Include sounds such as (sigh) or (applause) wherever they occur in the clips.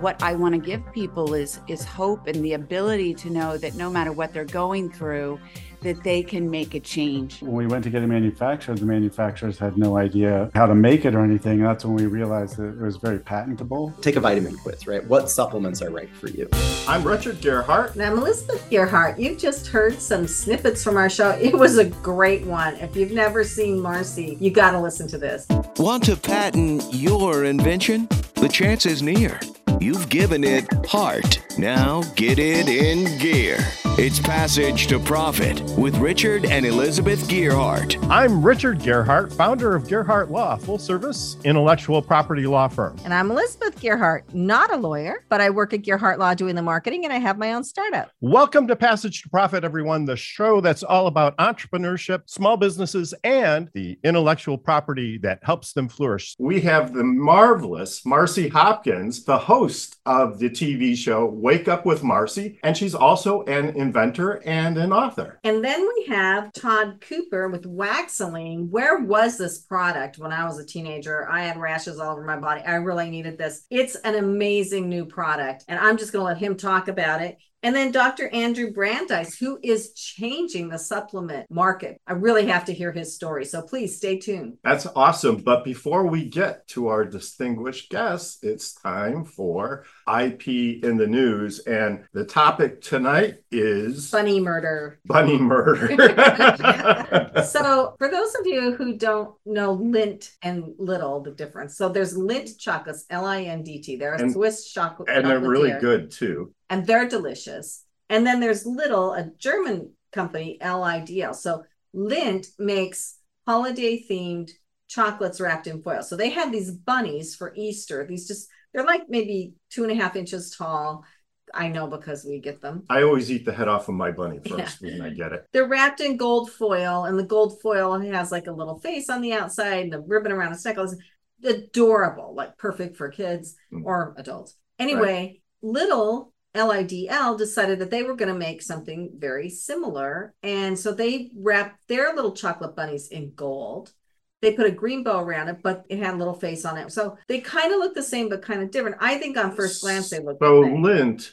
what I want to give people is is hope and the ability to know that no matter what they're going through, that they can make a change. When we went to get it manufactured, the manufacturers had no idea how to make it or anything. That's when we realized that it was very patentable. Take a vitamin quiz, right? What supplements are right for you? I'm Richard Gearhart. And I'm Elizabeth Gearhart. You've just heard some snippets from our show. It was a great one. If you've never seen Marcy, you got to listen to this. Want to patent your invention? The chance is near. You've given it heart. Now get it in gear. It's Passage to Profit with Richard and Elizabeth Gearhart. I'm Richard Gearhart, founder of Gearhart Law, full service intellectual property law firm. And I'm Elizabeth Gearhart, not a lawyer, but I work at Gearhart Law doing the marketing and I have my own startup. Welcome to Passage to Profit, everyone, the show that's all about entrepreneurship, small businesses, and the intellectual property that helps them flourish. We have the marvelous Marcy Hopkins, the host of the TV show Wake Up with Marcy, and she's also an inventor and an author. And then we have Todd Cooper with Waxelene. Where was this product when I was a teenager? I had rashes all over my body. I really needed this. It's an amazing new product, and I'm just going to let him talk about it. And then Dr. Andrew Brandeis, who is changing the supplement market. I really have to hear his story. So please stay tuned. That's awesome. But before we get to our distinguished guests, it's time for IP in the news. And the topic tonight is Bunny murder. Bunny murder. (laughs) (laughs) so, for those of you who don't know Lindt and Lidl, the difference. So, there's Lindt chocolates, L I N D T. They're a And- Swiss chocolate. and they're really good too. and they're delicious. And then there's Lidl, a German company, LIDL. So Lindt makes holiday themed chocolates wrapped in foil. So they had these bunnies for Easter. These just they're like maybe two and a half inches tall. I know because we get them. I always eat the head off of my bunny first when I get it. They're wrapped in gold foil, and the gold foil has like a Lidl face on the outside and a ribbon around its neck. It's adorable, like perfect for kids Mm. or adults. Anyway, little LIDL decided that they were going to make something very similar. And so they wrapped their little chocolate bunnies in gold. They put a green bow around it, but it had a little face on it. So they kind of look the same, but kind of different. I think on first glance they look So the same. Lindt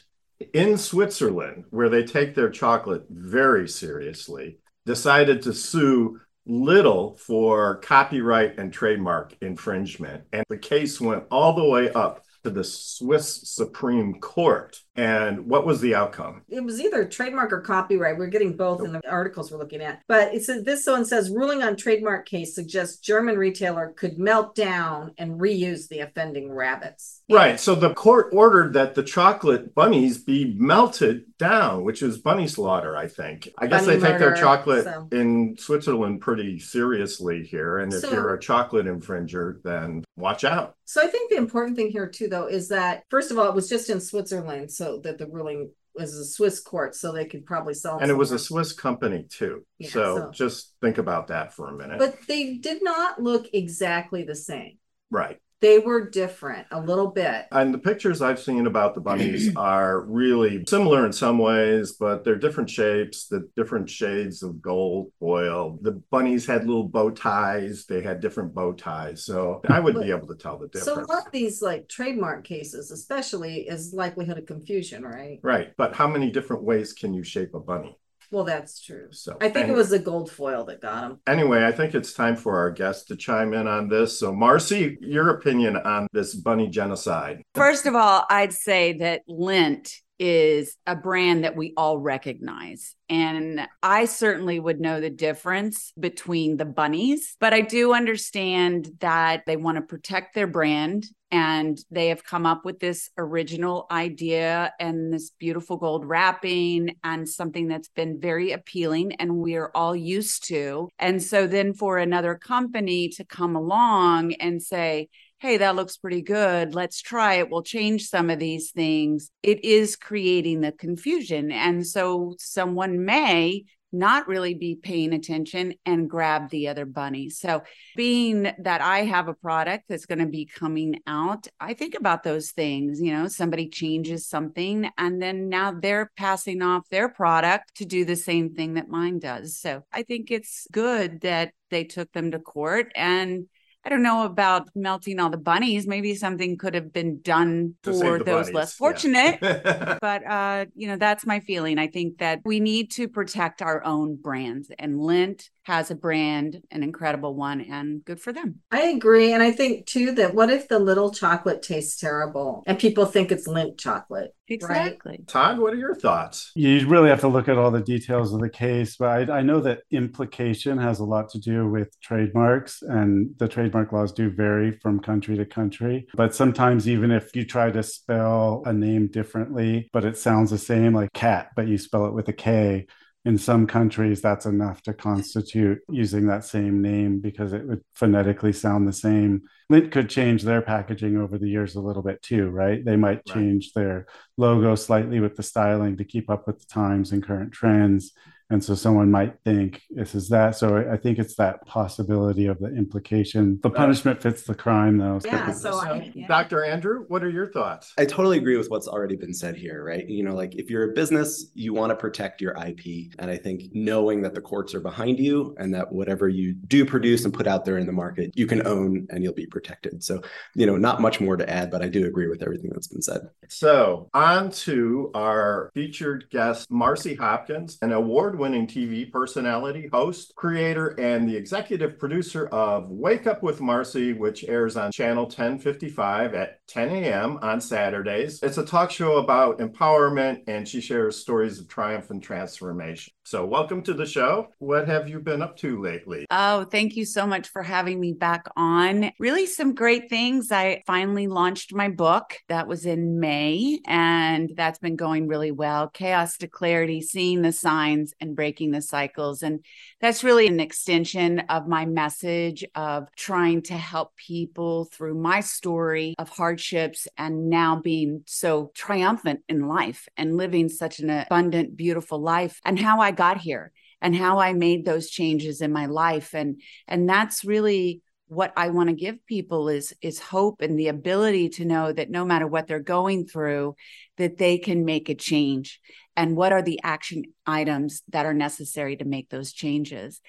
in Switzerland, where they take their chocolate very seriously, decided to sue Lidl for copyright and trademark infringement. And the case went all the way up to the Swiss Supreme Court. And what was the outcome? it was either trademark or copyright. We're getting both in the articles we're looking at. But it says this one says ruling on trademark case suggests German retailer could melt down and reuse the offending rabbits. Right. So the court ordered that the chocolate bunnies be melted down, which is bunny slaughter, I think. I guess Bunny they take their chocolate so- in Switzerland pretty seriously here. And if So- you're a chocolate infringer, then watch out. So I think the important thing here too, though, is that first of all, it was just in Switzerland, so that the ruling was a Swiss court, so they could probably sell. And it was a. Swiss company too. Yeah, so, so- just think about that for a minute. But they did not look exactly the same. right. They were different a little bit. And the pictures I've seen about the bunnies (clears throat) are really similar in some ways, but they're different shapes, the different shades of gold foil. The bunnies had little bow ties, they had different bow ties. So I would be able to tell the difference. So a difference. lot of these like trademark cases, especially, is likelihood of confusion, right? Right. But how many different ways can you shape a bunny? Well, that's true. So I think and it was the gold foil that got him. anyway, I think it's time for our guests to chime in on this. So Marcy, your opinion on this bunny genocide. First of all, I'd say that Lindt is a brand that we all recognize. And I certainly would know the difference between the bunnies, but I do understand that they want to protect their brand and they have come up with this original idea and this beautiful gold wrapping and something that's been very appealing and we're all used to. And so then for another company to come along and say, hey, that looks pretty good. Let's try it. We'll change some of these things. It is creating the confusion. And so someone may not really be paying attention and grab the other bunny. So, being that I have a product that's going to be coming out, I think about those things. You know, somebody changes something and then now they're passing off their product to do the same thing that mine does. So, I think it's good that they took them to court and I don't know about melting all the bunnies. Maybe something could have been done To for those bunnies, less yeah. fortunate. (laughs) but uh, you know, that's my feeling. I think that we need to protect our own brands, and Lindt has a brand, an incredible one, and good for them. I agree. And I think too that what if the Lidl chocolate tastes terrible and people think it's Lindt chocolate? Exactly. Todd, what are your thoughts? You really have to look at all the details of the case, but I, I know that implication has a lot to do with trademarks, and the trademark laws do vary from country to country. But sometimes, even if you try to spell a name differently, but it sounds the same, like cat, but you spell it with a K, in some countries, that's enough to constitute using that same name because it would phonetically sound the same. Lindt could change their packaging over the years a little bit too, right? They might Right. change their logo slightly with the styling to keep up with the times and current trends. And so someone might think this is that. So I I think it's that possibility of the implication. The uh, punishment fits the crime, though. Yeah. So I, yeah. Dr. Andrew, what are your thoughts? I totally agree with what's already been said here, right? You know, like if you're a business, you want to protect your IP. And I think knowing that the courts are behind you and that whatever you do produce and put out there in the market, you can own and you'll be protected. So, you know, not much more to add, but I do agree with everything that's been said. So, on to our featured guest, Marcy Hopkins, an award winning TV personality, host, creator, and the executive producer of Wake Up with Marcy, which airs on Channel 1055 at 10 a.m. on Saturdays. It's a talk show about empowerment, and she shares stories of triumph and transformation. So, welcome to the show. What have you been up to lately? Oh, thank you so much for having me back on. Really, some great things. I finally launched my book. That was in May, and that's been going really well. Chaos to Clarity, Seeing the Signs and Breaking the Cycles. And that's really an extension of my message of trying to help people through my story of hardships and now being so triumphant in life and living such an abundant, beautiful life, and how I got here and how I made those changes in my life and and that's really what I want to give people is is hope and the ability to know that no matter what they're going through that they can make a change and what are the action items that are necessary to make those changes.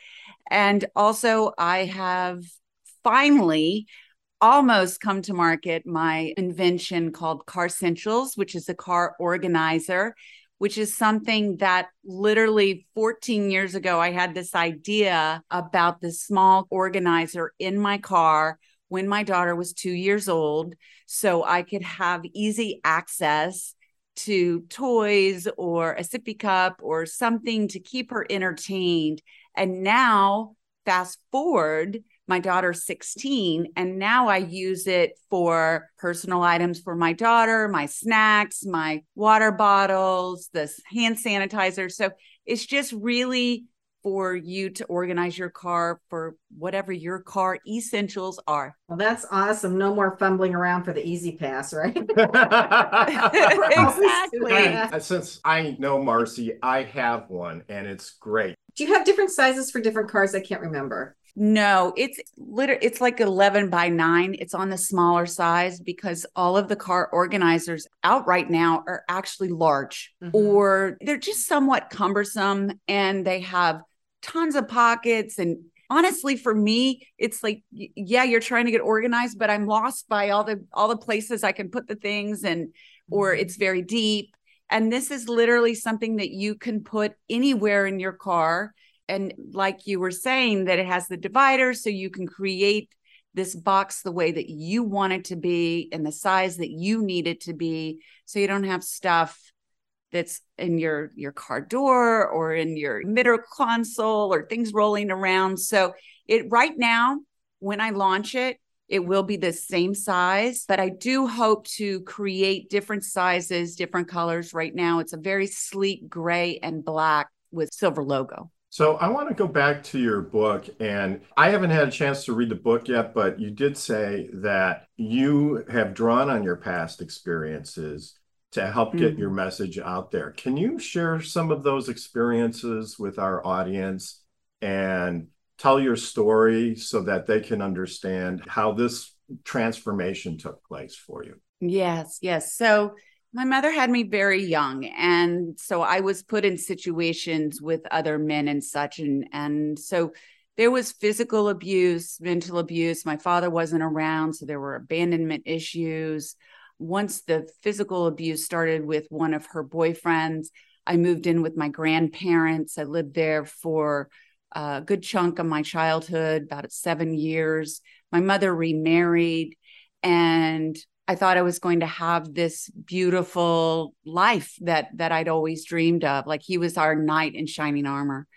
And also I have finally almost come to market my invention called Car Essentials, which is a car organizer which is something that literally 14 years ago, I had this idea about this small organizer in my car when my daughter was two years old. So I could have easy access to toys or a sippy cup or something to keep her entertained. And now, fast forward, my daughter's 16 and now i use it for personal items for my daughter my snacks my water bottles the hand sanitizer so it's just really for you to organize your car for whatever your car essentials are Well, that's awesome. No more fumbling around for the E-ZPass, right? (laughs) (laughs) exactly And uh, since I know Marcy, I have one and it's great. Do you have different sizes for different cars? I can't remember. No, it's literally it's like 11 by 9. It's on the smaller size because all of the car organizers out right now are actually large Mhm. or they're just somewhat cumbersome and they have tons of pockets and honestly for me it's like yeah you're trying to get organized but I'm lost by all the all the places I can put the things and or Mm-hmm. it's very deep and this is literally something that you can put anywhere in your car and like you were saying that it has the divider so you can create this box the way that you want it to be and the size that you need it to be so you don't have stuff that's in your your car door or in your middle console or things rolling around. So it right now when i launch it it will be the same size but i do hope to create different sizes different colors. Right now it's a very sleek gray and black with silver logo So I want to go back to your book, and I haven't had a chance to read the book yet, but you did say that you have drawn on your past experiences to help get Mhm. your message out there. Can you share some of those experiences with our audience and tell your story so that they can understand how this transformation took place for you? Yes, yes. So my mother had me very young and so I was put in situations with other men and such and and so there was physical abuse, mental abuse. My father wasn't around, so there were abandonment issues. Once the physical abuse started with one of her boyfriends, I moved in with my grandparents. I lived there for a good chunk of my childhood, about seven years. My mother remarried, and I thought I was going to have this beautiful life that that I'd always dreamed of. Like he was our knight in shining armor.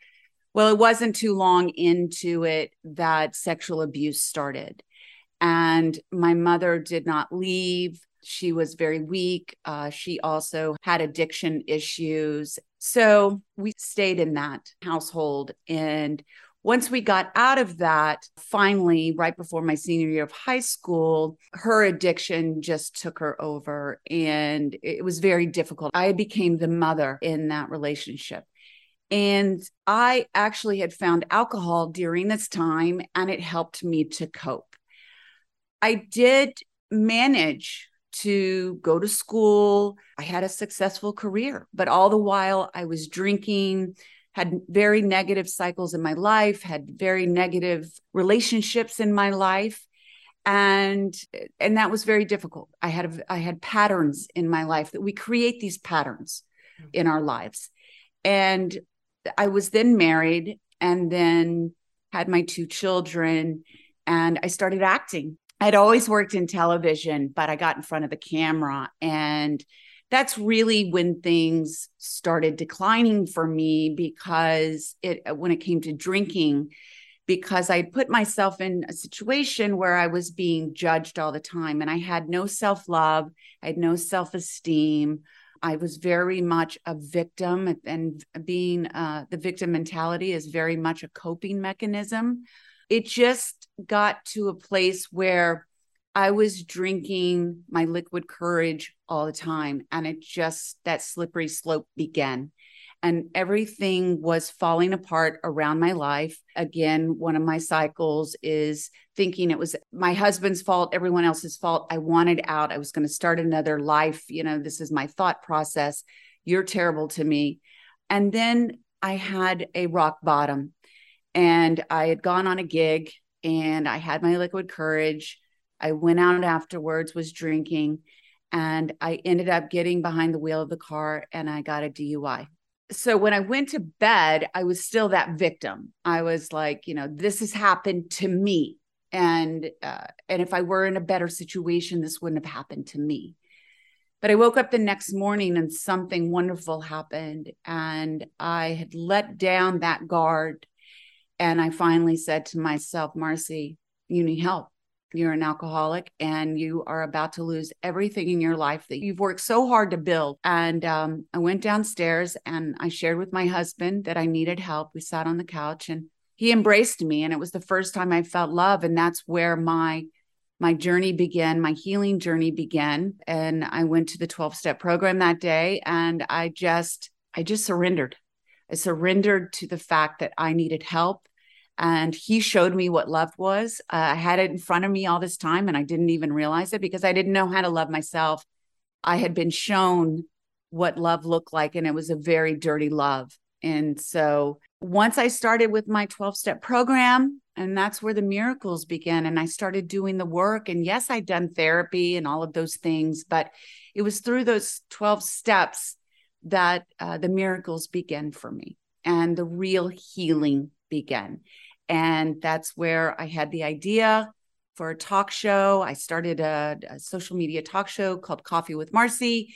Well, it wasn't too long into it that sexual abuse started. And my mother did not leave. She was very weak. Uh, she also had addiction issues. So we stayed in that household. And once we got out of that, finally, right before my senior year of high school, her addiction just took her over. And it was very difficult. I became the mother in that relationship. And I actually had found alcohol during this time, and it helped me to cope. I did manage to go to school. I had a successful career, but all the while I was drinking, had very negative cycles in my life, had very negative relationships in my life. And and that was very difficult. I had I had patterns in my life that we create these patterns mm-hmm. in our lives. And I was then married and then had my two children and I started acting. I'd always worked in television, but I got in front of the camera and that's really when things started declining for me because it when it came to drinking because I put myself in a situation where I was being judged all the time and I had no self-love, I had no self-esteem. I was very much a victim, and being uh, the victim mentality is very much a coping mechanism. It just got to a place where I was drinking my liquid courage all the time, and it just that slippery slope began and everything was falling apart around my life. Again, one of my cycles is thinking it was my husband's fault, everyone else's fault. I wanted out. I was going to start another life. You know, this is my thought process. You're terrible to me. And then I had a rock bottom and I had gone on a gig and I had my liquid courage. I went out afterwards, was drinking, and I ended up getting behind the wheel of the car and I got a DUI so when I went to bed, I was still that victim. I was like, you know, this has happened to me, and uh, and if I were in a better situation, this wouldn't have happened to me. But I woke up the next morning and something wonderful happened, and I had let down that guard, and I finally said to myself, Marcy, you need help you're an alcoholic and you are about to lose everything in your life that you've worked so hard to build. And um, I went downstairs and I shared with my husband that I needed help. We sat on the couch and he embraced me. And it was the first time I felt love. And that's where my my journey began, my healing journey began. And I went to the 12 step program that day and I just, I just surrendered. I surrendered to the fact that I needed help and he showed me what love was. Uh, I had it in front of me all this time and I didn't even realize it because I didn't know how to love myself. I had been shown what love looked like, and it was a very dirty love. And so once I started with my 12 step program, and that's where the miracles began. And I started doing the work. And yes, I'd done therapy and all of those things, but it was through those 12 steps that uh, the miracles began for me and the real healing began. And that's where I had the idea for a talk show. I started a, a, social media talk show called Coffee with Marcy.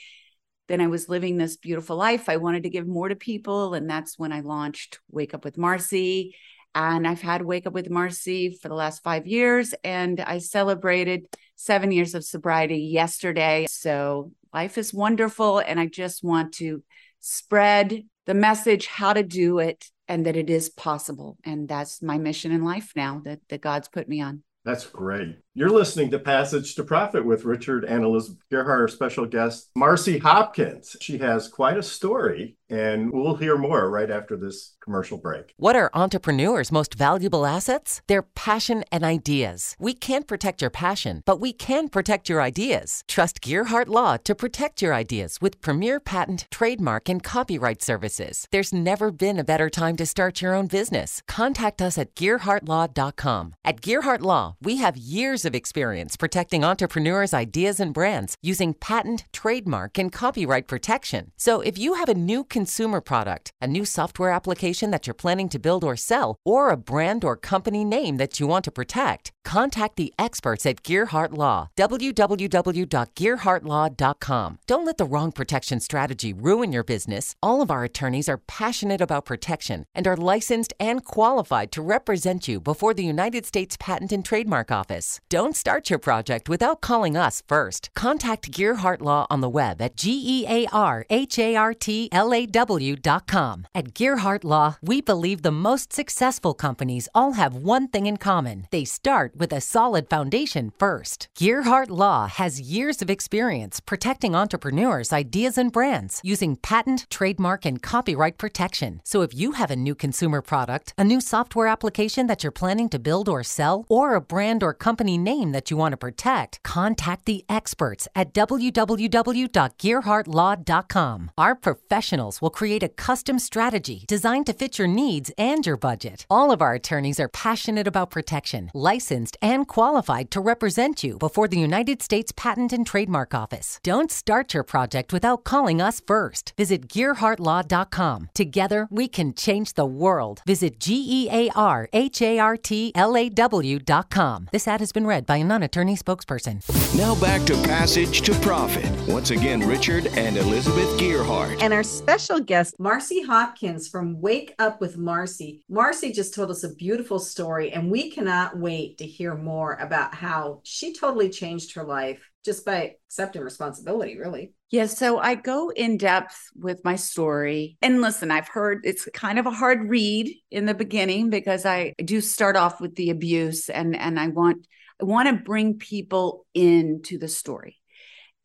Then I was living this beautiful life. I wanted to give more to people. And that's when I launched Wake Up with Marcy. And I've had Wake Up with Marcy for the last five years. And I celebrated seven years of sobriety yesterday. So life is wonderful. And I just want to spread the message how to do it and that it is possible. And that's my mission in life now that, that God's put me on. That's great. You're listening to Passage to Profit with Richard and Elizabeth Gearhart, our special guest, Marcy Hopkins. She has quite a story, and we'll hear more right after this commercial break. What are entrepreneurs' most valuable assets? Their passion and ideas. We can't protect your passion, but we can protect your ideas. Trust Gearhart Law to protect your ideas with premier patent, trademark, and copyright services. There's never been a better time to start your own business. Contact us at GearhartLaw.com. At Gearhart Law, we have years of experience protecting entrepreneurs' ideas and brands using patent, trademark, and copyright protection. So if you have a new consumer product, a new software application that you're planning to build or sell, or a brand or company name that you want to protect, contact the experts at Gearhart Law. www.gearhartlaw.com. Don't let the wrong protection strategy ruin your business. All of our attorneys are passionate about protection and are licensed and qualified to represent you before the United States Patent and Trademark Office. Don't start your project without calling us first. Contact Gearhart Law on the web at G E A R H A R T L A W.com. At Gearhart Law, we believe the most successful companies all have one thing in common they start with a solid foundation first. Gearhart Law has years of experience protecting entrepreneurs' ideas and brands using patent, trademark, and copyright protection. So if you have a new consumer product, a new software application that you're planning to build or sell, or a brand or company name that you want to protect, contact the experts at www.gearhartlaw.com. Our professionals will create a custom strategy designed to fit your needs and your budget. All of our attorneys are passionate about protection, licensed and qualified to represent you before the United States Patent and Trademark Office. Don't start your project without calling us first. Visit GearhartLaw.com. Together, we can change the world. Visit G E A R H A R T L A W.com. This ad has been read by a non attorney spokesperson. Now back to Passage to Profit. Once again, Richard and Elizabeth Gearhart. And our special guest, Marcy Hopkins from Wake Up with Marcy. Marcy just told us a beautiful story, and we cannot wait to hear more about how she totally changed her life just by accepting responsibility, really. Yeah, so I go in depth with my story. And listen, I've heard it's kind of a hard read in the beginning because I do start off with the abuse and and I want I want to bring people into the story.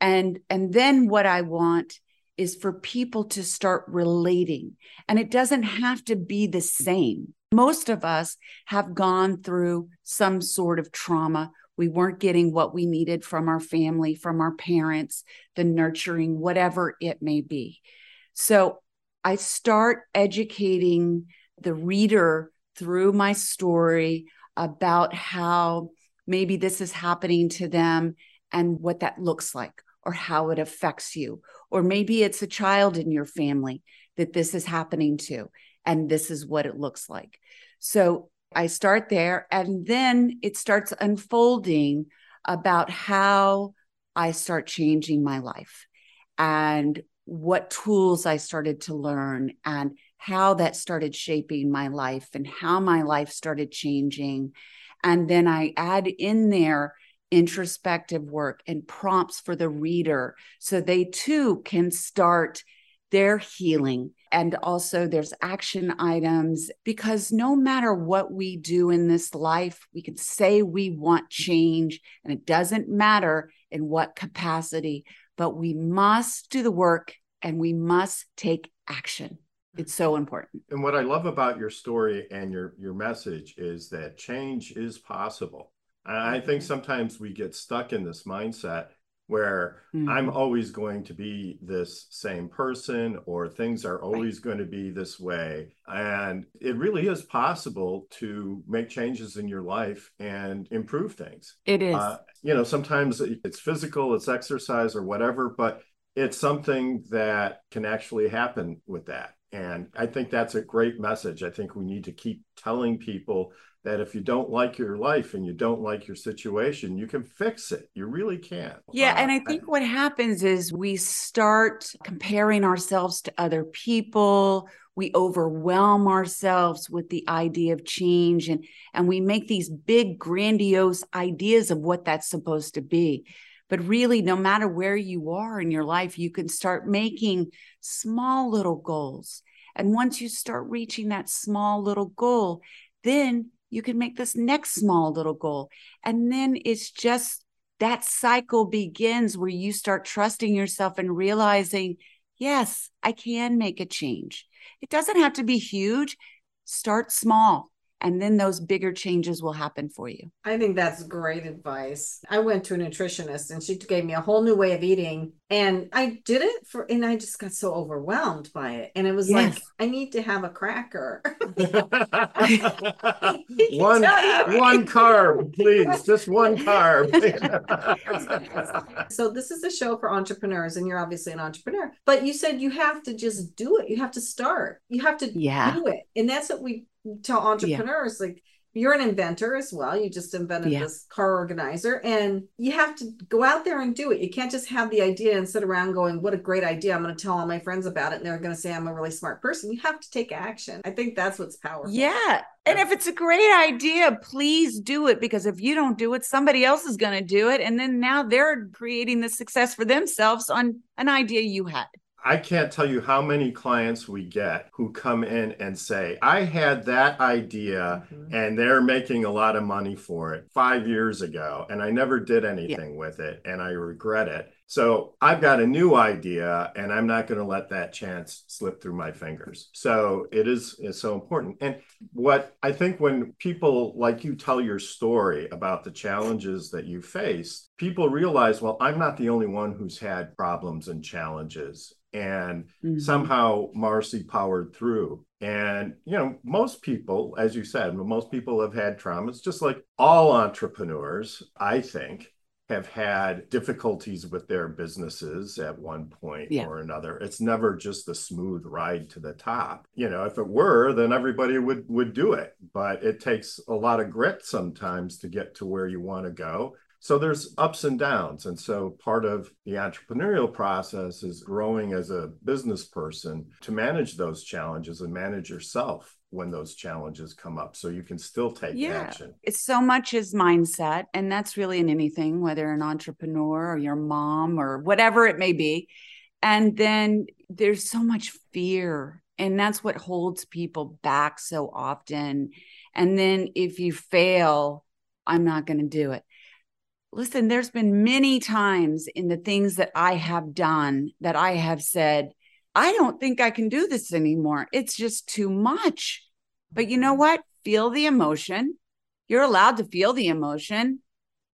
And and then what I want is for people to start relating. And it doesn't have to be the same. Most of us have gone through some sort of trauma. We weren't getting what we needed from our family, from our parents, the nurturing, whatever it may be. So I start educating the reader through my story about how maybe this is happening to them and what that looks like or how it affects you. Or maybe it's a child in your family that this is happening to and this is what it looks like. So I start there, and then it starts unfolding about how I start changing my life and what tools I started to learn and how that started shaping my life and how my life started changing. And then I add in there introspective work and prompts for the reader so they too can start their healing. And also, there's action items because no matter what we do in this life, we can say we want change, and it doesn't matter in what capacity, but we must do the work and we must take action. Hmm. It's so important. And what I love about your story and your your message is that change is possible. I think mm-hmm. sometimes we get stuck in this mindset where mm-hmm. I'm always going to be this same person or things are always right. going to be this way. And it really is possible to make changes in your life and improve things. It is. Uh, you know, sometimes it's physical, it's exercise or whatever, but it's something that can actually happen with that. And I think that's a great message. I think we need to keep telling people that if you don't like your life and you don't like your situation, you can fix it. You really can. Yeah. Uh, and I think what happens is we start comparing ourselves to other people. We overwhelm ourselves with the idea of change and, and we make these big, grandiose ideas of what that's supposed to be. But really, no matter where you are in your life, you can start making small little goals. And once you start reaching that small little goal, then you can make this next small little goal. And then it's just that cycle begins where you start trusting yourself and realizing, yes, I can make a change. It doesn't have to be huge. Start small and then those bigger changes will happen for you. I think that's great advice. I went to a nutritionist and she gave me a whole new way of eating and I did it for and I just got so overwhelmed by it and it was yes. like I need to have a cracker. (laughs) one (laughs) one carb, please. Just one carb. (laughs) so this is a show for entrepreneurs and you're obviously an entrepreneur. But you said you have to just do it. You have to start. You have to yeah. do it. And that's what we tell entrepreneurs yeah. like you're an inventor as well. You just invented yeah. this car organizer and you have to go out there and do it. You can't just have the idea and sit around going, What a great idea. I'm going to tell all my friends about it. And they're going to say I'm a really smart person. You have to take action. I think that's what's powerful. Yeah. And if it's a great idea, please do it because if you don't do it, somebody else is going to do it. And then now they're creating the success for themselves on an idea you had. I can't tell you how many clients we get who come in and say, I had that idea mm-hmm. and they're making a lot of money for it five years ago, and I never did anything yeah. with it, and I regret it. So I've got a new idea and I'm not going to let that chance slip through my fingers. So it is is so important. And what I think when people like you tell your story about the challenges that you faced, people realize, well, I'm not the only one who's had problems and challenges. And mm-hmm. somehow Marcy powered through. And, you know, most people, as you said, most people have had traumas, just like all entrepreneurs, I think have had difficulties with their businesses at one point yeah. or another. It's never just a smooth ride to the top. You know, if it were, then everybody would would do it, but it takes a lot of grit sometimes to get to where you want to go. So there's ups and downs. And so part of the entrepreneurial process is growing as a business person to manage those challenges and manage yourself when those challenges come up so you can still take yeah. action. It's so much is mindset and that's really in anything whether an entrepreneur or your mom or whatever it may be. And then there's so much fear and that's what holds people back so often. And then if you fail, I'm not going to do it. Listen, there's been many times in the things that I have done that I have said, I don't think I can do this anymore. It's just too much. But you know what? Feel the emotion. You're allowed to feel the emotion,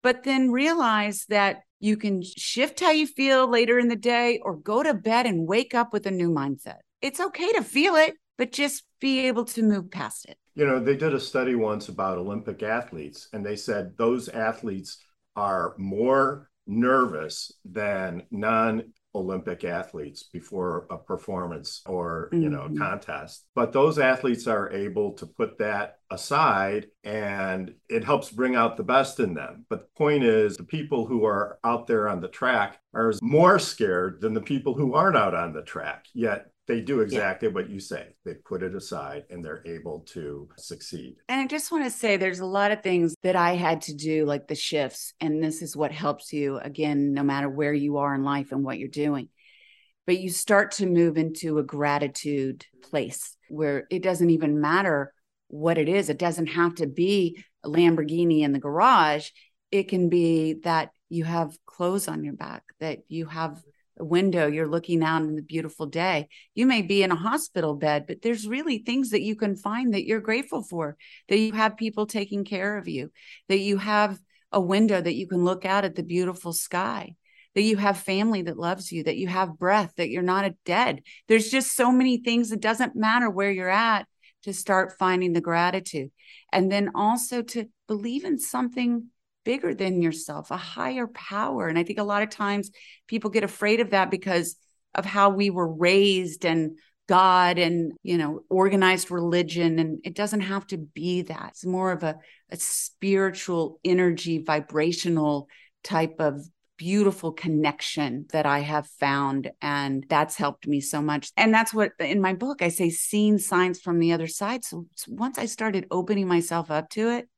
but then realize that you can shift how you feel later in the day or go to bed and wake up with a new mindset. It's okay to feel it, but just be able to move past it. You know, they did a study once about Olympic athletes, and they said those athletes are more nervous than non Olympic athletes before a performance or you know mm-hmm. contest. But those athletes are able to put that aside and it helps bring out the best in them. But the point is the people who are out there on the track are more scared than the people who aren't out on the track. Yet they do exactly yeah. what you say. They put it aside and they're able to succeed. And I just want to say there's a lot of things that I had to do, like the shifts. And this is what helps you, again, no matter where you are in life and what you're doing. But you start to move into a gratitude place where it doesn't even matter what it is. It doesn't have to be a Lamborghini in the garage. It can be that you have clothes on your back, that you have window you're looking out in the beautiful day. You may be in a hospital bed but there's really things that you can find that you're grateful for that you have people taking care of you that you have a window that you can look out at the beautiful sky that you have family that loves you that you have breath that you're not a dead. There's just so many things it doesn't matter where you're at to start finding the gratitude. And then also to believe in something bigger than yourself, a higher power. And I think a lot of times people get afraid of that because of how we were raised and God and, you know, organized religion. And it doesn't have to be that. It's more of a, a spiritual energy, vibrational type of beautiful connection that I have found. And that's helped me so much. And that's what in my book I say, seeing signs from the other side. So once I started opening myself up to it,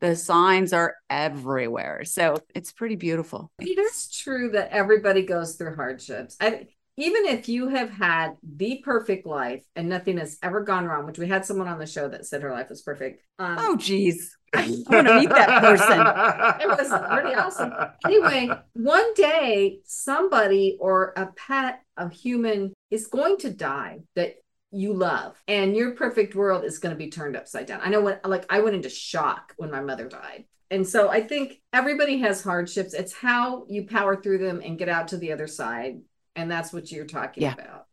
the signs are everywhere. So it's pretty beautiful. It is true that everybody goes through hardships. I, even if you have had the perfect life and nothing has ever gone wrong, which we had someone on the show that said her life was perfect. Um, oh, geez. (laughs) I want to meet that person. it was pretty awesome. Anyway, one day somebody or a pet, a human is going to die that you love and your perfect world is going to be turned upside down. I know when like I went into shock when my mother died. And so I think everybody has hardships. It's how you power through them and get out to the other side. And that's what you're talking yeah. about.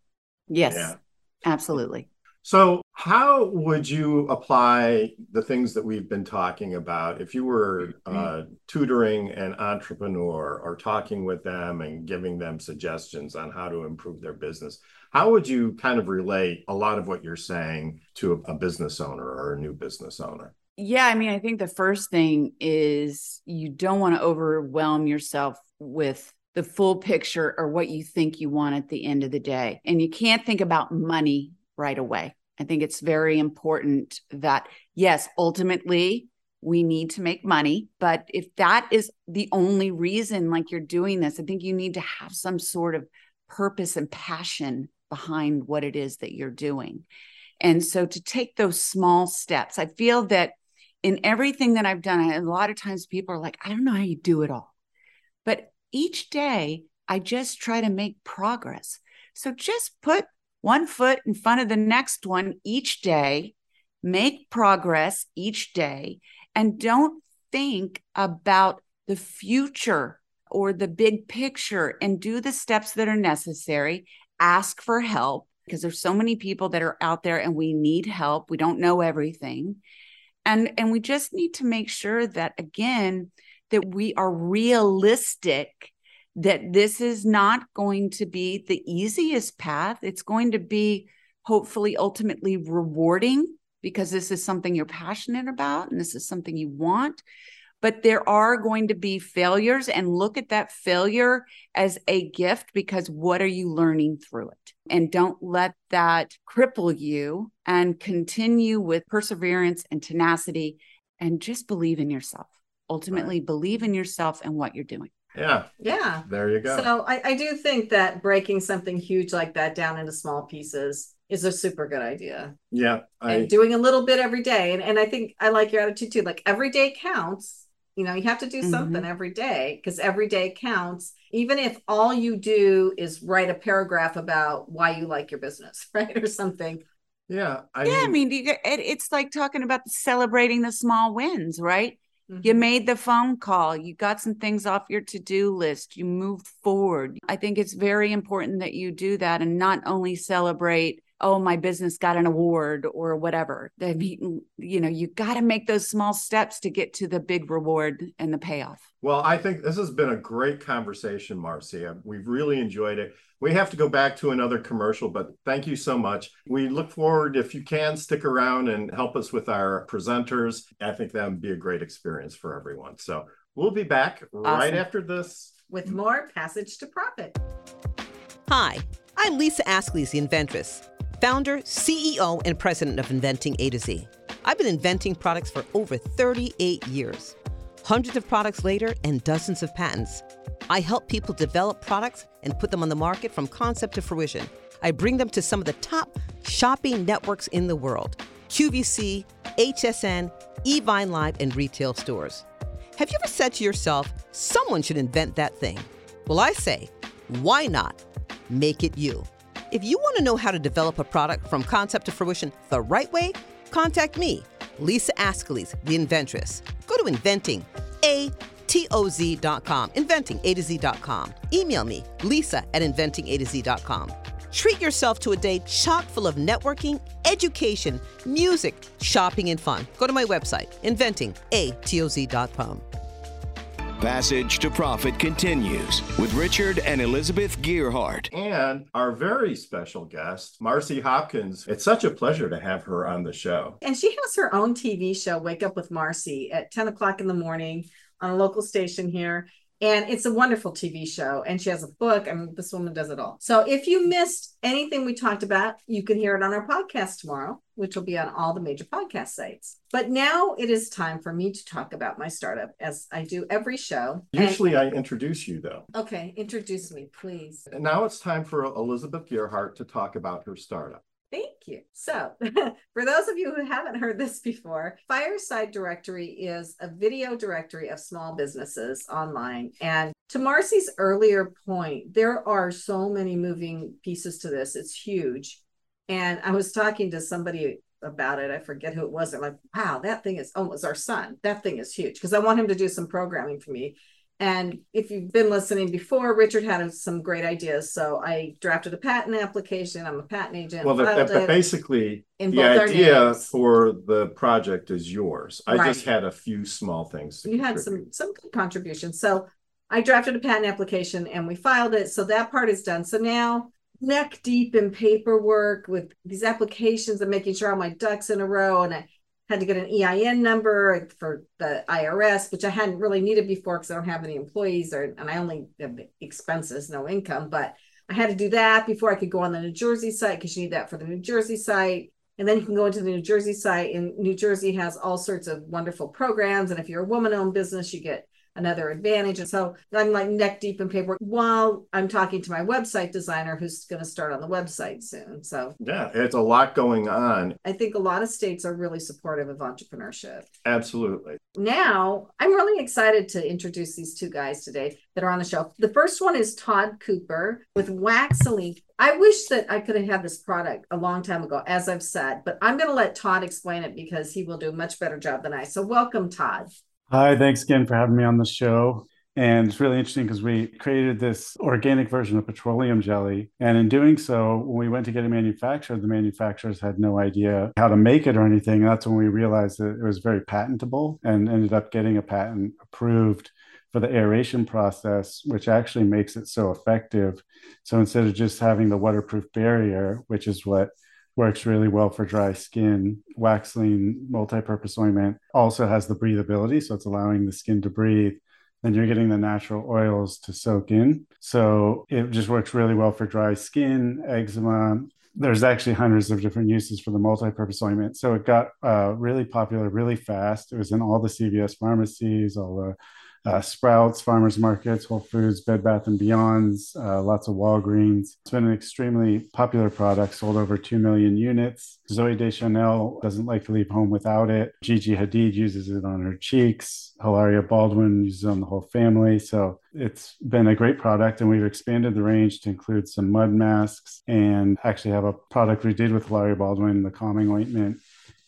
Yes. Yeah. Absolutely. So, how would you apply the things that we've been talking about if you were uh, tutoring an entrepreneur or talking with them and giving them suggestions on how to improve their business? How would you kind of relate a lot of what you're saying to a, a business owner or a new business owner? Yeah, I mean, I think the first thing is you don't want to overwhelm yourself with the full picture or what you think you want at the end of the day. And you can't think about money right away. I think it's very important that, yes, ultimately we need to make money. But if that is the only reason, like you're doing this, I think you need to have some sort of purpose and passion behind what it is that you're doing. And so to take those small steps, I feel that in everything that I've done, a lot of times people are like, I don't know how you do it all. But each day, I just try to make progress. So just put one foot in front of the next one each day, make progress each day, and don't think about the future or the big picture and do the steps that are necessary ask for help because there's so many people that are out there and we need help. We don't know everything. And and we just need to make sure that again that we are realistic that this is not going to be the easiest path. It's going to be hopefully ultimately rewarding because this is something you're passionate about and this is something you want but there are going to be failures and look at that failure as a gift because what are you learning through it? And don't let that cripple you and continue with perseverance and tenacity and just believe in yourself. Ultimately, right. believe in yourself and what you're doing. Yeah. Yeah. There you go. So I, I do think that breaking something huge like that down into small pieces is a super good idea. Yeah. I... And doing a little bit every day. And, and I think I like your attitude too. Like every day counts you know, you have to do mm-hmm. something every day because every day counts. Even if all you do is write a paragraph about why you like your business, (laughs) right? Or something. Yeah. I yeah. Mean, I mean, you, it, it's like talking about celebrating the small wins, right? Mm-hmm. You made the phone call, you got some things off your to do list, you moved forward. I think it's very important that you do that and not only celebrate oh my business got an award or whatever. I mean, you know you got to make those small steps to get to the big reward and the payoff. Well i think this has been a great conversation marcia. We've really enjoyed it. We have to go back to another commercial but thank you so much. We look forward if you can stick around and help us with our presenters. I think that would be a great experience for everyone. So we'll be back awesome. right after this. With more passage to profit. Hi i'm lisa askley the inventress founder, CEO, and president of Inventing A to Z. I've been inventing products for over 38 years. Hundreds of products later and dozens of patents. I help people develop products and put them on the market from concept to fruition. I bring them to some of the top shopping networks in the world QVC, HSN, Evine Live, and retail stores. Have you ever said to yourself, someone should invent that thing? Well, I say, why not? Make it you. If you want to know how to develop a product from concept to fruition the right way, contact me, Lisa Askeles, the inventress. Go to inventing, A T O Z.com, inventing A to Z.com. Email me, lisa at inventing A to Z.com. Treat yourself to a day chock full of networking, education, music, shopping, and fun. Go to my website, inventing A T O Z.com. Passage to Profit continues with Richard and Elizabeth Gearhart. And our very special guest, Marcy Hopkins. It's such a pleasure to have her on the show. And she has her own TV show, Wake Up with Marcy, at 10 o'clock in the morning on a local station here. And it's a wonderful TV show. And she has a book. I mean, this woman does it all. So if you missed anything we talked about, you can hear it on our podcast tomorrow, which will be on all the major podcast sites. But now it is time for me to talk about my startup as I do every show. Usually and, I introduce you though. Okay, introduce me, please. And now it's time for Elizabeth Gearhart to talk about her startup. Thank you. So, (laughs) for those of you who haven't heard this before, Fireside Directory is a video directory of small businesses online. And to Marcy's earlier point, there are so many moving pieces to this. It's huge. And I was talking to somebody about it. I forget who it was. I'm like, wow, that thing is, oh, it was our son. That thing is huge because I want him to do some programming for me. And if you've been listening before, Richard had some great ideas. So I drafted a patent application. I'm a patent agent. Well, the, basically, the idea for the project is yours. I right. just had a few small things. you contribute. had some some good contributions. So I drafted a patent application and we filed it. So that part is done. So now neck deep in paperwork with these applications and making sure all my ducks in a row and I had to get an EIN number for the IRS, which I hadn't really needed before because I don't have any employees or and I only have expenses, no income. But I had to do that before I could go on the New Jersey site because you need that for the New Jersey site. And then you can go into the New Jersey site, and New Jersey has all sorts of wonderful programs. And if you're a woman owned business, you get another advantage. And so I'm like neck deep in paperwork while I'm talking to my website designer who's going to start on the website soon. So, yeah, it's a lot going on. I think a lot of states are really supportive of entrepreneurship. Absolutely. Now, I'm really excited to introduce these two guys today that are on the show. The first one is Todd Cooper with Waxelene. I wish that I could have had this product a long time ago, as I've said, but I'm going to let Todd explain it because he will do a much better job than I. So, welcome, Todd. Hi, thanks again for having me on the show. And it's really interesting because we created this organic version of petroleum jelly. And in doing so, when we went to get it manufactured, the manufacturers had no idea how to make it or anything. That's when we realized that it was very patentable and ended up getting a patent approved for the aeration process, which actually makes it so effective. So instead of just having the waterproof barrier, which is what works really well for dry skin. Waxelene multi-purpose ointment also has the breathability, so it's allowing the skin to breathe. And you're getting the natural oils to soak in. So it just works really well for dry skin, eczema. There's actually hundreds of different uses for the multi-purpose ointment. So it got uh, really popular really fast. It was in all the CVS pharmacies, all the uh, Sprouts, farmers markets, Whole Foods, Bed Bath and Beyonds, uh, lots of Walgreens. It's been an extremely popular product, sold over 2 million units. Zooey Deschanel doesn't like to leave home without it. Gigi Hadid uses it on her cheeks. Hilaria Baldwin uses it on the whole family. So it's been a great product, and we've expanded the range to include some mud masks and actually have a product we did with Hilaria Baldwin, the calming ointment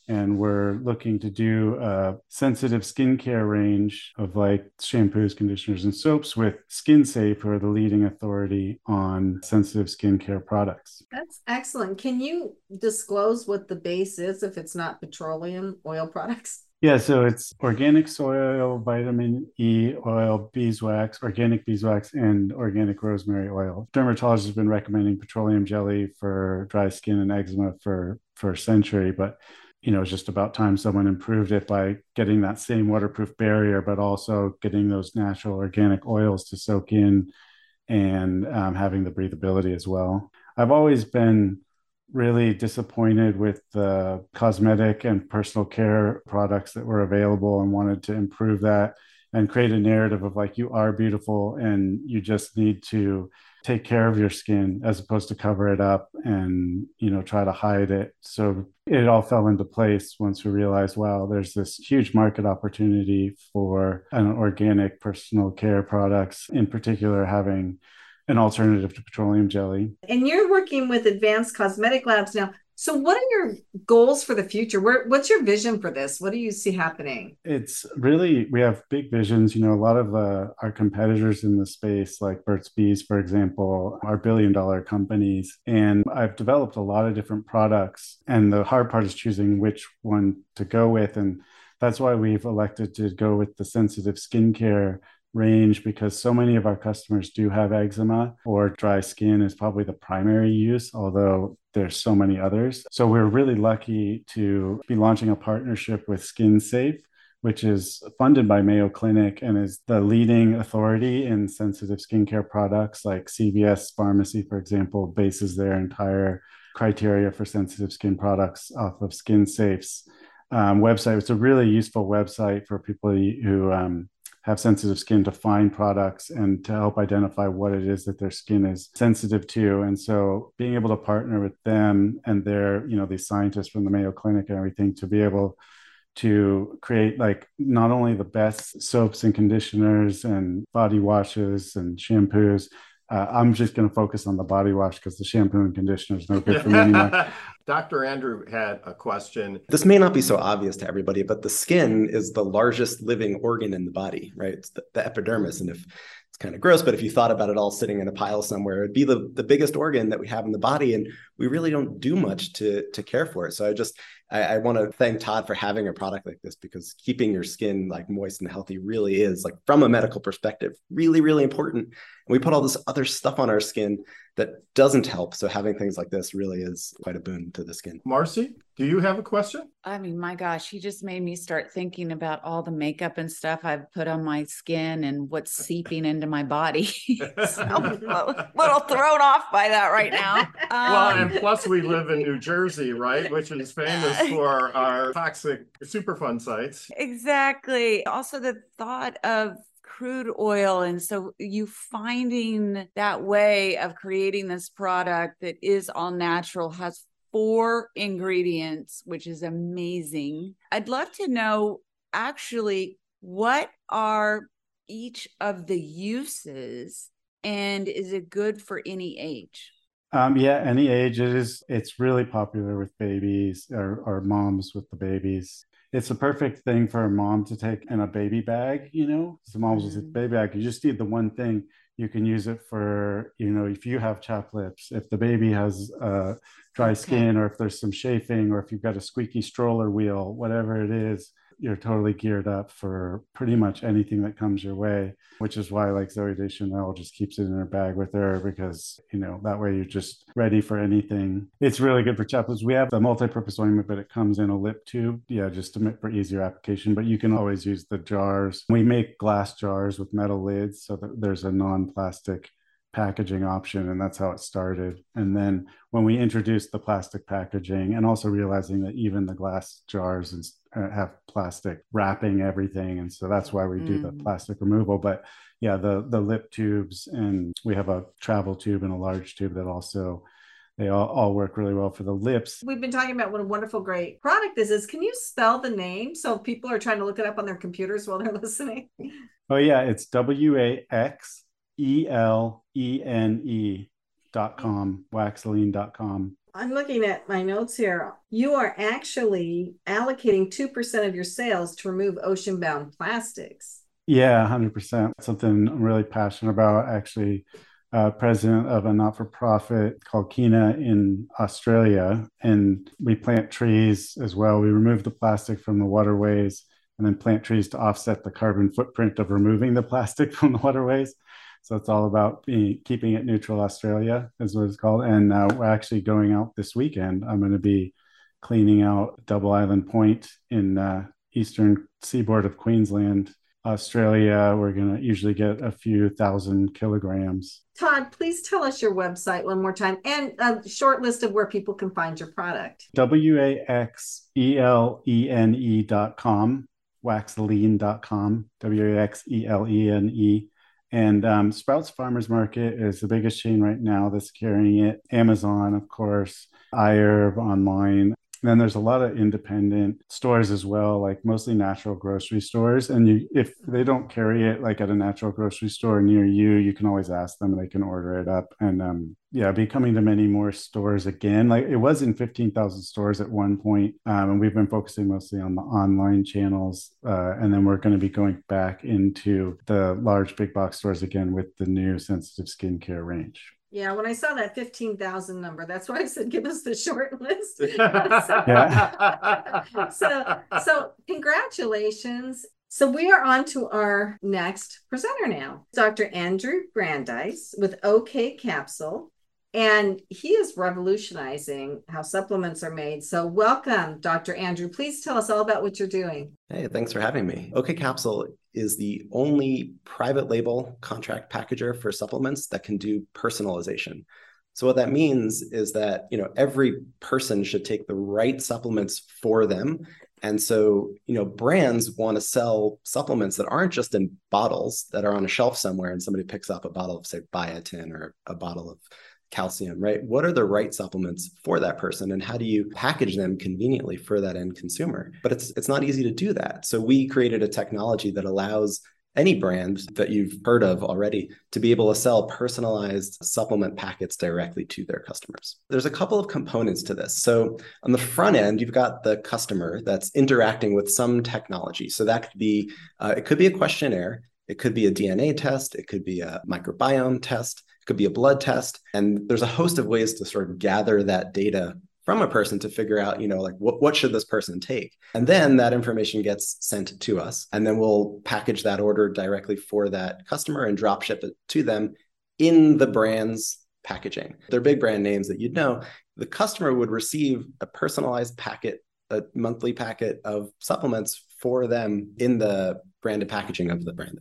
and we're looking to do a sensitive skincare range of like shampoos, conditioners, and soaps with SkinSafe, who are the leading authority on sensitive skincare products. That's excellent. Can you disclose what the base is if it's not petroleum oil products? Yeah, so it's organic soy oil, vitamin E oil, beeswax, organic beeswax, and organic rosemary oil. Dermatologists have been recommending petroleum jelly for dry skin and eczema for for a century, but you know, it's just about time someone improved it by getting that same waterproof barrier, but also getting those natural organic oils to soak in and um, having the breathability as well. I've always been really disappointed with the cosmetic and personal care products that were available and wanted to improve that and create a narrative of like you are beautiful and you just need to take care of your skin as opposed to cover it up and you know try to hide it. So it all fell into place once we realized wow there's this huge market opportunity for an organic personal care products in particular having an alternative to petroleum jelly. And you're working with advanced cosmetic labs now so, what are your goals for the future? Where, what's your vision for this? What do you see happening? It's really we have big visions. You know, a lot of uh, our competitors in the space, like Burt's Bees, for example, are billion-dollar companies, and I've developed a lot of different products. And the hard part is choosing which one to go with, and that's why we've elected to go with the sensitive skincare range because so many of our customers do have eczema or dry skin is probably the primary use, although there's so many others. So we're really lucky to be launching a partnership with SkinSafe, which is funded by Mayo Clinic and is the leading authority in sensitive skincare products. Like CVS Pharmacy, for example, bases their entire criteria for sensitive skin products off of SkinSafe's um, website. It's a really useful website for people who um, have sensitive skin to find products and to help identify what it is that their skin is sensitive to. And so being able to partner with them and their, you know, these scientists from the Mayo Clinic and everything to be able to create like not only the best soaps and conditioners and body washes and shampoos. Uh, I'm just going to focus on the body wash because the shampoo and conditioner is no good for me anymore. (laughs) Dr. Andrew had a question. This may not be so obvious to everybody, but the skin is the largest living organ in the body, right? It's the, the epidermis. And if it's kind of gross, but if you thought about it all sitting in a pile somewhere, it'd be the, the biggest organ that we have in the body. And we really don't do much to, to care for it. So I just, I, I want to thank Todd for having a product like this because keeping your skin like moist and healthy really is like from a medical perspective, really, really important. And we put all this other stuff on our skin that doesn't help. So having things like this really is quite a boon to the skin. Marcy, do you have a question? I mean, my gosh, he just made me start thinking about all the makeup and stuff I've put on my skin and what's seeping into my body. (laughs) so (laughs) I'm a little thrown off by that right now. Um, well, and plus we live in New (laughs) Jersey, right? Which is famous for our toxic Superfund sites. Exactly. Also, the thought of crude oil. And so you finding that way of creating this product that is all natural has four ingredients, which is amazing. I'd love to know actually what are each of the uses and is it good for any age? Um, yeah, any age. It is. It's really popular with babies or, or moms with the babies it's a perfect thing for a mom to take in a baby bag, you know. So moms mm-hmm. baby bag, you just need the one thing. You can use it for, you know, if you have chapped lips, if the baby has uh, dry okay. skin, or if there's some chafing, or if you've got a squeaky stroller wheel, whatever it is, you're totally geared up for pretty much anything that comes your way, which is why like Zooey Deschanel just keeps it in her bag with her because, you know, that way you're just ready for anything. It's really good for chaplets. We have the multi-purpose ointment, but it comes in a lip tube. Yeah, just to make for easier application, but you can always use the jars. We make glass jars with metal lids so that there's a non-plastic packaging option and that's how it started and then when we introduced the plastic packaging and also realizing that even the glass jars and uh, have plastic wrapping everything and so that's why we do the mm. plastic removal but yeah the the lip tubes and we have a travel tube and a large tube that also they all, all work really well for the lips. We've been talking about what a wonderful, great product this is. Can you spell the name so people are trying to look it up on their computers while they're (laughs) listening? Oh, yeah. It's W A X E L E N E dot com, waxelene dot com. I'm looking at my notes here. You are actually allocating 2% of your sales to remove ocean bound plastics. Yeah, 100%. Something I'm really passionate about. Actually, uh, president of a not for profit called Kina in Australia. And we plant trees as well. We remove the plastic from the waterways and then plant trees to offset the carbon footprint of removing the (laughs) plastic from the waterways. So it's all about being, keeping it neutral. Australia is what it's called. And uh, we're actually going out this weekend. I'm going to be cleaning out Double Island Point in uh, eastern seaboard of Queensland. Australia, we're going to usually get a few thousand kilograms. Todd, please tell us your website one more time and a short list of where people can find your product. W A X E L E N E dot com, waxelene dot and um, Sprouts Farmers Market is the biggest chain right now that's carrying it. Amazon, of course, iHerb online. And then there's a lot of independent stores as well, like mostly natural grocery stores. And you, if they don't carry it like at a natural grocery store near you, you can always ask them. They can order it up. And um, yeah, be coming to many more stores again. Like it was in 15,000 stores at one point, um, and we've been focusing mostly on the online channels. Uh, and then we're going to be going back into the large big box stores again with the new sensitive skincare range. Yeah, when I saw that 15,000 number, that's why I said give us the short (laughs) list. so, (laughs) yeah. (laughs) so, so congratulations. So we are on to our next presenter now, Dr. Andrew Brandeis with OK Capsule. And he is revolutionizing how supplements are made. So, welcome, Dr. Andrew. Please tell us all about what you're doing. Hey, thanks for having me. OK Capsule is the only private label contract packager for supplements that can do personalization. So what that means is that you know every person should take the right supplements for them. And so, you know, brands want to sell supplements that aren't just in bottles that are on a shelf somewhere and somebody picks up a bottle of say biotin or a bottle of calcium, right? What are the right supplements for that person and how do you package them conveniently for that end consumer? But it's it's not easy to do that. So we created a technology that allows any brand that you've heard of already to be able to sell personalized supplement packets directly to their customers. There's a couple of components to this. So, on the front end, you've got the customer that's interacting with some technology. So, that could be uh, it could be a questionnaire, it could be a DNA test, it could be a microbiome test, could be a blood test, and there's a host of ways to sort of gather that data from a person to figure out, you know, like what, what should this person take? And then that information gets sent to us. And then we'll package that order directly for that customer and drop ship it to them in the brand's packaging. They're big brand names that you'd know. The customer would receive a personalized packet, a monthly packet of supplements for them in the branded packaging of the brand.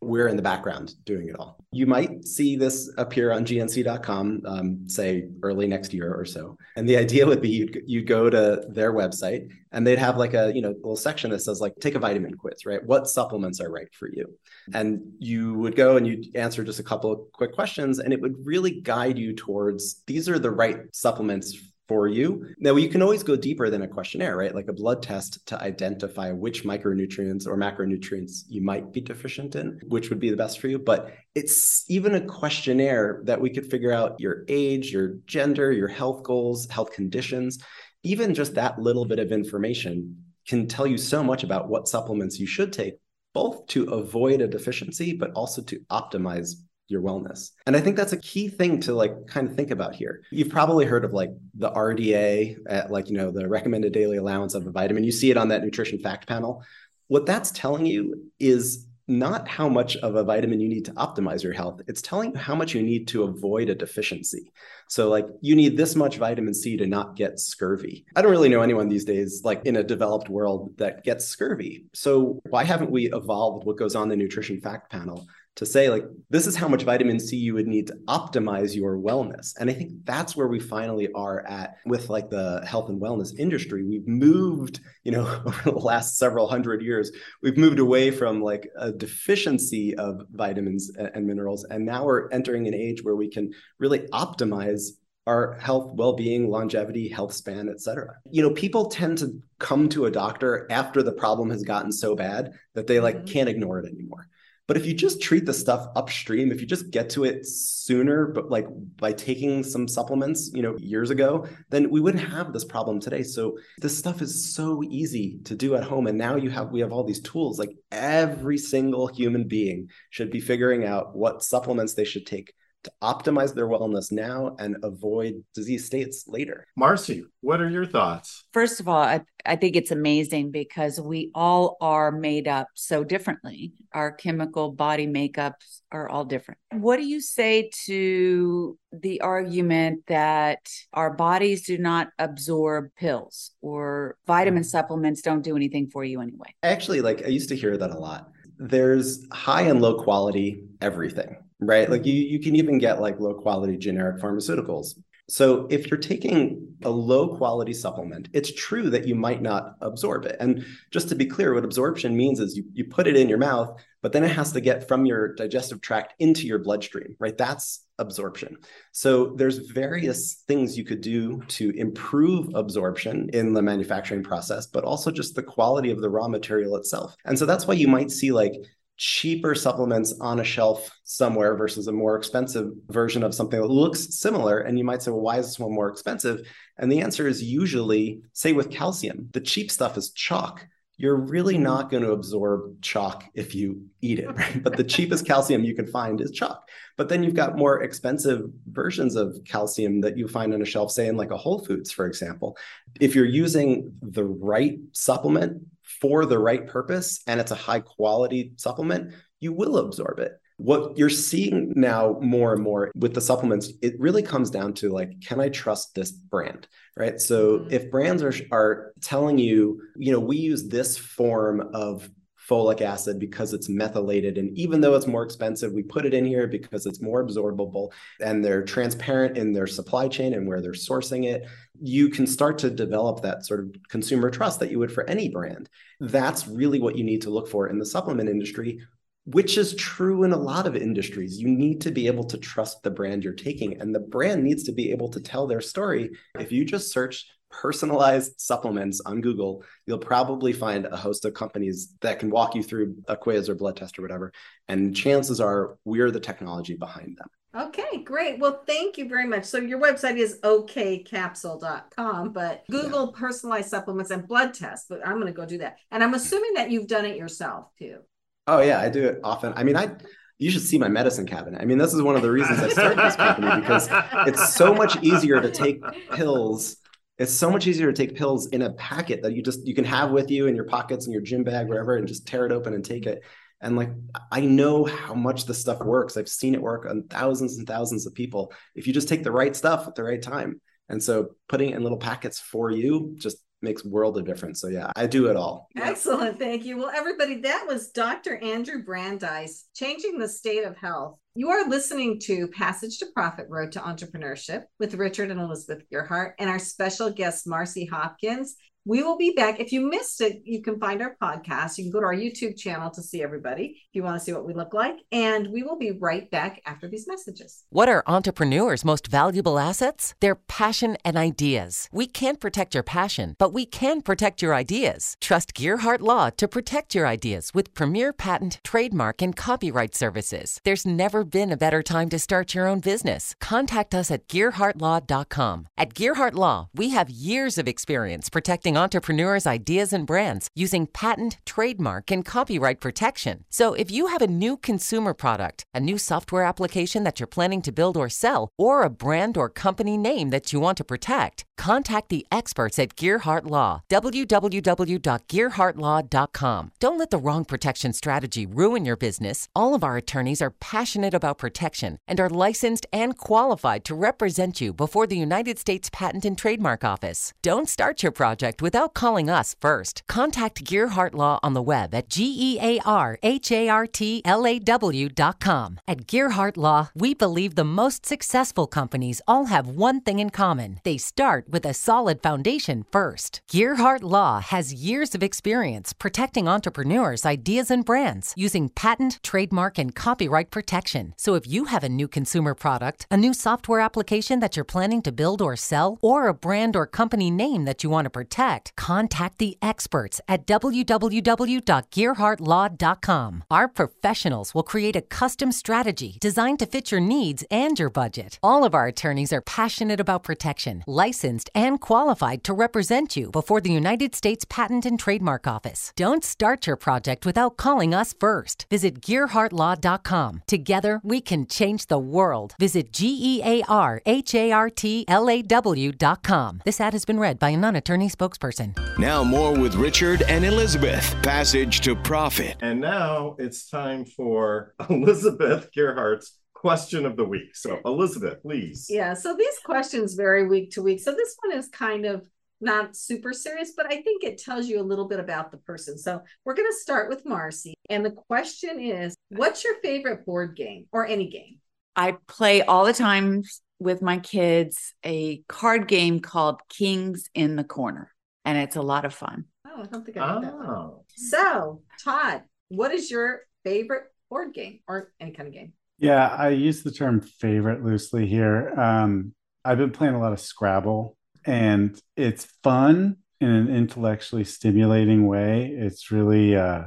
We're in the background doing it all. You might see this appear on gnc.com, um, say early next year or so. And the idea would be you'd, you go to their website and they'd have like a you know little section that says like take a vitamin quiz, right? What supplements are right for you? And you would go and you'd answer just a couple of quick questions, and it would really guide you towards these are the right supplements for you. Now, you can always go deeper than a questionnaire, right? Like a blood test to identify which micronutrients or macronutrients you might be deficient in, which would be the best for you. But it's even a questionnaire that we could figure out your age, your gender, your health goals, health conditions. Even just that little bit of information can tell you so much about what supplements you should take, both to avoid a deficiency, but also to optimize your wellness. And I think that's a key thing to like kind of think about here. You've probably heard of like the RDA, at like, you know, the recommended daily allowance of a vitamin. You see it on that nutrition fact panel. What that's telling you is not how much of a vitamin you need to optimize your health. It's telling you how much you need to avoid a deficiency. So, like, you need this much vitamin C to not get scurvy. I don't really know anyone these days, like in a developed world, that gets scurvy. So, why haven't we evolved what goes on the nutrition fact panel to say like this is how much vitamin C you would need to optimize your wellness. And I think that's where we finally are at with like the health and wellness industry. We've moved, you know, (laughs) over the last several hundred years, we've moved away from like a deficiency of vitamins and minerals and now we're entering an age where we can really optimize our health, well-being, longevity, health span, et cetera. You know, people tend to come to a doctor after the problem has gotten so bad that they like mm-hmm. can't ignore it anymore. But if you just treat the stuff upstream, if you just get to it sooner, but like by taking some supplements, you know, years ago, then we wouldn't have this problem today. So this stuff is so easy to do at home. And now you have we have all these tools. Like every single human being should be figuring out what supplements they should take to optimize their wellness now and avoid disease states later. Marcy, what are your thoughts? First of all, I, I think it's amazing because we all are made up so differently. Our chemical body makeups are all different. What do you say to the argument that our bodies do not absorb pills or vitamin mm. supplements don't do anything for you anyway? Actually, like I used to hear that a lot. There's high and low quality everything right? Like mm-hmm. you, you can even get like low quality generic pharmaceuticals. So if you're taking a low quality supplement, it's true that you might not absorb it. And just to be clear, what absorption means is you, you put it in your mouth, but then it has to get from your digestive tract into your bloodstream, right? That's absorption. So there's various things you could do to improve absorption in the manufacturing process, but also just the quality of the raw material itself. And so that's why you might see like cheaper supplements on a shelf somewhere versus a more expensive version of something that looks similar. And you might say, well, why is this one more expensive? And the answer is usually, say with calcium, the cheap stuff is chalk. You're really mm-hmm. not going to absorb chalk if you eat it, right? But the cheapest (laughs) calcium you can find is chalk. But then you've got more expensive versions of calcium that you find on a shelf, say in like a Whole Foods, for example. If you're using the right supplement for the right purpose and it's a high quality supplement, you will absorb it. What you're seeing now more and more with the supplements, it really comes down to like, can I trust this brand? Right. So mm-hmm. if brands are, are telling you, you know, we use this form of folic acid because it's methylated. And even though it's more expensive, we put it in here because it's more absorbable and they're transparent in their supply chain and where they're sourcing it. You can start to develop that sort of consumer trust that you would for any brand. That's really what you need to look for in the supplement industry. Which is true in a lot of industries. You need to be able to trust the brand you're taking, and the brand needs to be able to tell their story. If you just search personalized supplements on Google, you'll probably find a host of companies that can walk you through a quiz or blood test or whatever. And chances are we're the technology behind them. Okay, great. Well, thank you very much. So your website is okcapsule.com, but Google yeah. personalized supplements and blood tests. But I'm going to go do that. And I'm assuming that you've done it yourself too. Oh yeah, I do it often. I mean, I you should see my medicine cabinet. I mean, this is one of the reasons I started this company because it's so much easier to take pills it's so much easier to take pills in a packet that you just you can have with you in your pockets in your gym bag wherever and just tear it open and take it. And like i know how much this stuff works. I've seen it work on thousands and thousands of people. If you just take the right stuff at the right time. And so putting it in little packets for you just makes world of difference. So yeah, I do it all. Excellent. Thank you. Well, everybody, that was Dr. Andrew Brandeis, Changing the State of Health. You are listening to Passage to Profit Road to Entrepreneurship with Richard and Elizabeth Gearhart and our special guest, Marcy Hopkins. We will be back. If you missed it, you can find our podcast. You can go to our YouTube channel to see everybody if you want to see what we look like. And we will be right back after these messages. What are entrepreneurs' most valuable assets? Their passion and ideas. We can't protect your passion, but we can protect your ideas. Trust Gearhart Law to protect your ideas with premier patent, trademark, and copyright services. There's never been a better time to start your own business. Contact us at GearhartLaw.com. At Gearhart Law, we have years of experience protecting protecting entrepreneurs' ideas and brands using patent, trademark, and copyright protection. So if you have a new consumer product, a new software application that you're planning to build or sell, or a brand or company name that you want to protect, contact the experts at Gearhart Law. www.gearhartlaw.com. Don't let the wrong protection strategy ruin your business. All of our attorneys are passionate about protection and are licensed and qualified to represent you before the United States Patent and Trademark Office. Don't start your project without calling us first. Contact Gearhart Law on the web at G E A R H A R T L A W dot com. At Gearhart Law, we believe the most successful companies all have one thing in common they start with a solid foundation first. Gearhart Law has years of experience protecting entrepreneurs' ideas and brands using patent, trademark, and copyright protection. So if you have a new consumer product, a new software application that you're planning to build or sell, or a brand or company name that you want to protect, contact the experts at www.gearhartlaw.com. Our professionals will create a custom strategy designed to fit your needs and your budget. All of our attorneys are passionate about protection, licensed and qualified to represent you before the United States Patent and Trademark Office. Don't start your project without calling us first. Visit gearhartlaw.com. Together, we can change the world. Visit G E A R H A R T L A W.com. This ad has been read by a non attorney spokesperson spokesperson. Now, more with Richard and Elizabeth. Passage to Profit. And now it's time for (laughs) Elizabeth Gearhart's question of the week. So, Elizabeth, please. Yeah. So, these questions vary week to week. So, this one is kind of not super serious, but I think it tells you a little bit about the person. So, we're going to start with Marcy. And the question is What's your favorite board game or any game? I play all the time with my kids a card game called Kings in the Corner and it's a lot of fun. Oh, I don't think I know that one. Oh. So, Todd, what is your favorite board game or any kind of game? Yeah, I use the term favorite loosely here. Um, I've been playing a lot of Scrabble, and it's fun in an intellectually stimulating way. It's really uh,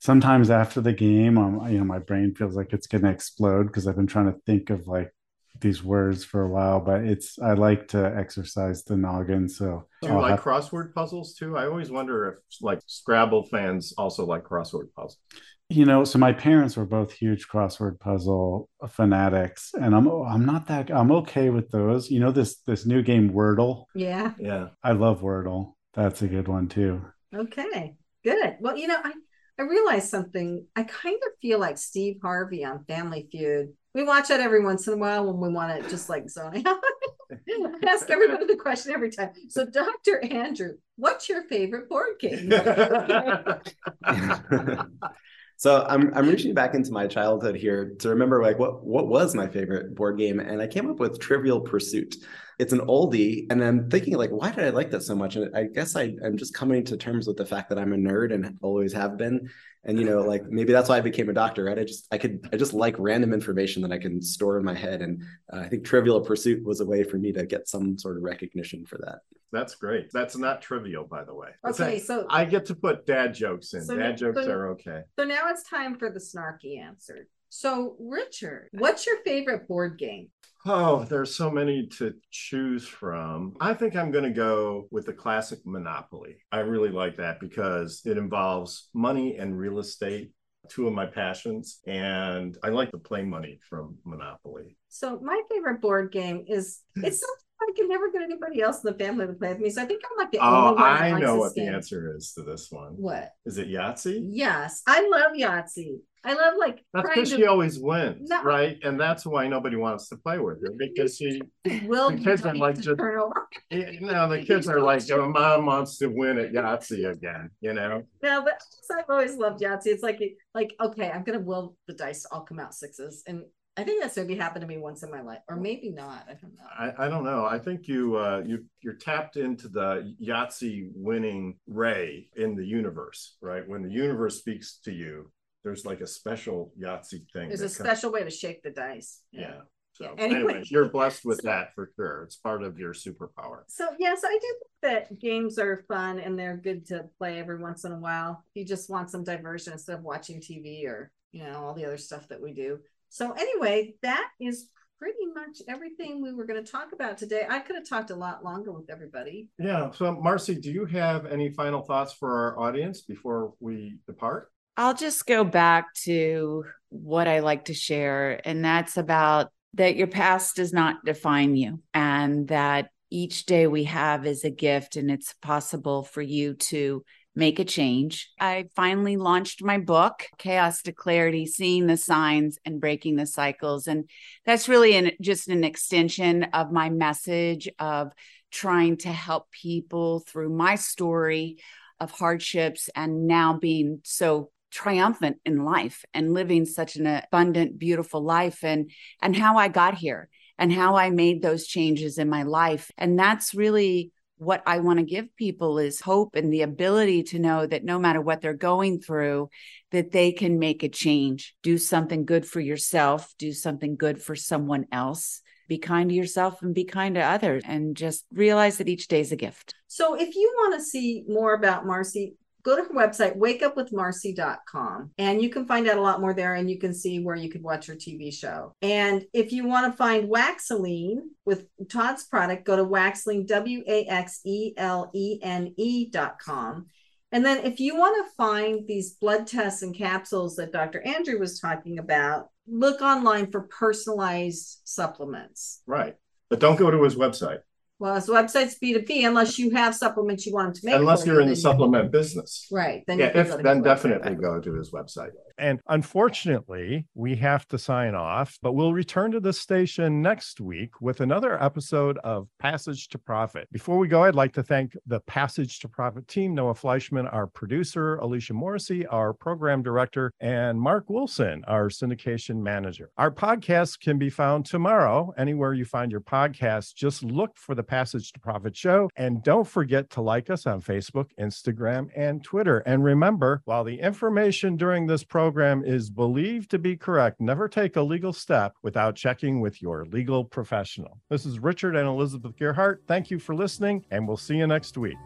sometimes after the game, um, you know, my brain feels like it's going to explode because I've been trying to think of like these words for a while, but it's I like to exercise the noggin. So do you I'll like have... crossword puzzles too? I always wonder if like Scrabble fans also like crossword puzzles. You know, so my parents were both huge crossword puzzle fanatics, and I'm I'm not that I'm okay with those. You know this this new game Wordle. Yeah, yeah, I love Wordle. That's a good one too. Okay, good. Well, you know, I I I realized something. I kind of feel like Steve Harvey on Family Feud. We watch it every once in a while when we want to just like zone out. (laughs) Ask everybody the question every time. So, Dr. Andrew, what's your favorite board game? (laughs) (laughs) so I'm I'm reaching back into my childhood here to remember like what what was my favorite board game, and I came up with Trivial Pursuit. It's an oldie, and I'm thinking like, why did I like that so much? And I guess I, I'm just coming to terms with the fact that I'm a nerd and always have been, and you know (laughs) like maybe that's why i became a doctor right i just i could i just like random information that i can store in my head and uh, i think trivial pursuit was a way for me to get some sort of recognition for that that's great that's not trivial by the way okay so i get to put dad jokes in so dad jokes so, are okay so now it's time for the snarky answer so richard what's your favorite board game Oh, there's so many to choose from. I think I'm going to go with the classic Monopoly. I really like that because it involves money and real estate, two of my passions, and I like to play money from Monopoly. So my favorite board game is it's something I can never get anybody else in the family to play with me. So I think I'm like the oh, only one. I know what game. the answer is to this one. What is it? Yahtzee? Yes, I love Yahtzee. I love like that's because to... she always wins, no. right? And that's why nobody wants to play with her because she will. The kids are like just you know the (laughs) kids are like, oh, mom wants to win at Yahtzee again, you know. No, but I've always loved Yahtzee. It's like like okay, I'm gonna will the dice all come out sixes, and I think that's maybe happened to me once in my life, or maybe not. I don't know. I, I don't know. I think you uh, you you're tapped into the Yahtzee winning ray in the universe, right? When the universe speaks to you, there's like a special Yahtzee thing. There's a comes... special way to shake the dice. Yeah. yeah. So anyway, anyway, you're blessed with (laughs) so, that for sure. It's part of your superpower. So yes, I do think that games are fun and they're good to play every once in a while. You just want some diversion instead of watching TV or you know all the other stuff that we do. So anyway, that is pretty much everything we were going to talk about today. I could have talked a lot longer with everybody. Yeah. So Marcy, do you have any final thoughts for our audience before we depart? I'll just go back to what I like to share, and that's about that your past does not define you, and that each day we have is a gift, and it's possible for you to make a change. I finally launched my book, Chaos to Clarity Seeing the Signs and Breaking the Cycles. And that's really an, just an extension of my message of trying to help people through my story of hardships and now being so triumphant in life and living such an abundant beautiful life and and how I got here and how I made those changes in my life and that's really what I want to give people is hope and the ability to know that no matter what they're going through that they can make a change. Do something good for yourself do something good for someone else. Be kind to yourself and be kind to others and just realize that each day is a gift. So if you want to see more about Marcy go to her website, wakeupwithmarcy.com, and you can find out a lot more there and you can see where you could watch her TV show. And if you want to find Waxelene with Todd's product, go to Waxelene, W A X E L E N E.com. And then if you want to find these blood tests and capsules that Dr. Andrew was talking about, look online for personalized supplements. Right. But don't go to his website. Well, his website's B two B unless you have supplements you want to make. Unless you're in the supplement business. Right. Then yeah, if then definitely go to his website. And unfortunately, we have to sign off, but we'll return to the station next week with another episode of Passage to Profit. Before we go, I'd like to thank the Passage to Profit team, Noah Fleischman, our producer, Alicia Morrissey, our program director, and Mark Wilson, our syndication manager. Our podcast can be found tomorrow anywhere you find your podcast. Just look for the Passage to Profit show. And don't forget to like us on Facebook, Instagram, and Twitter. And remember, while the information during this program is believed to be correct, never take a legal step without checking with your legal professional. This is Richard and Elizabeth Gearhart. Thank you for listening, and we'll see you next week.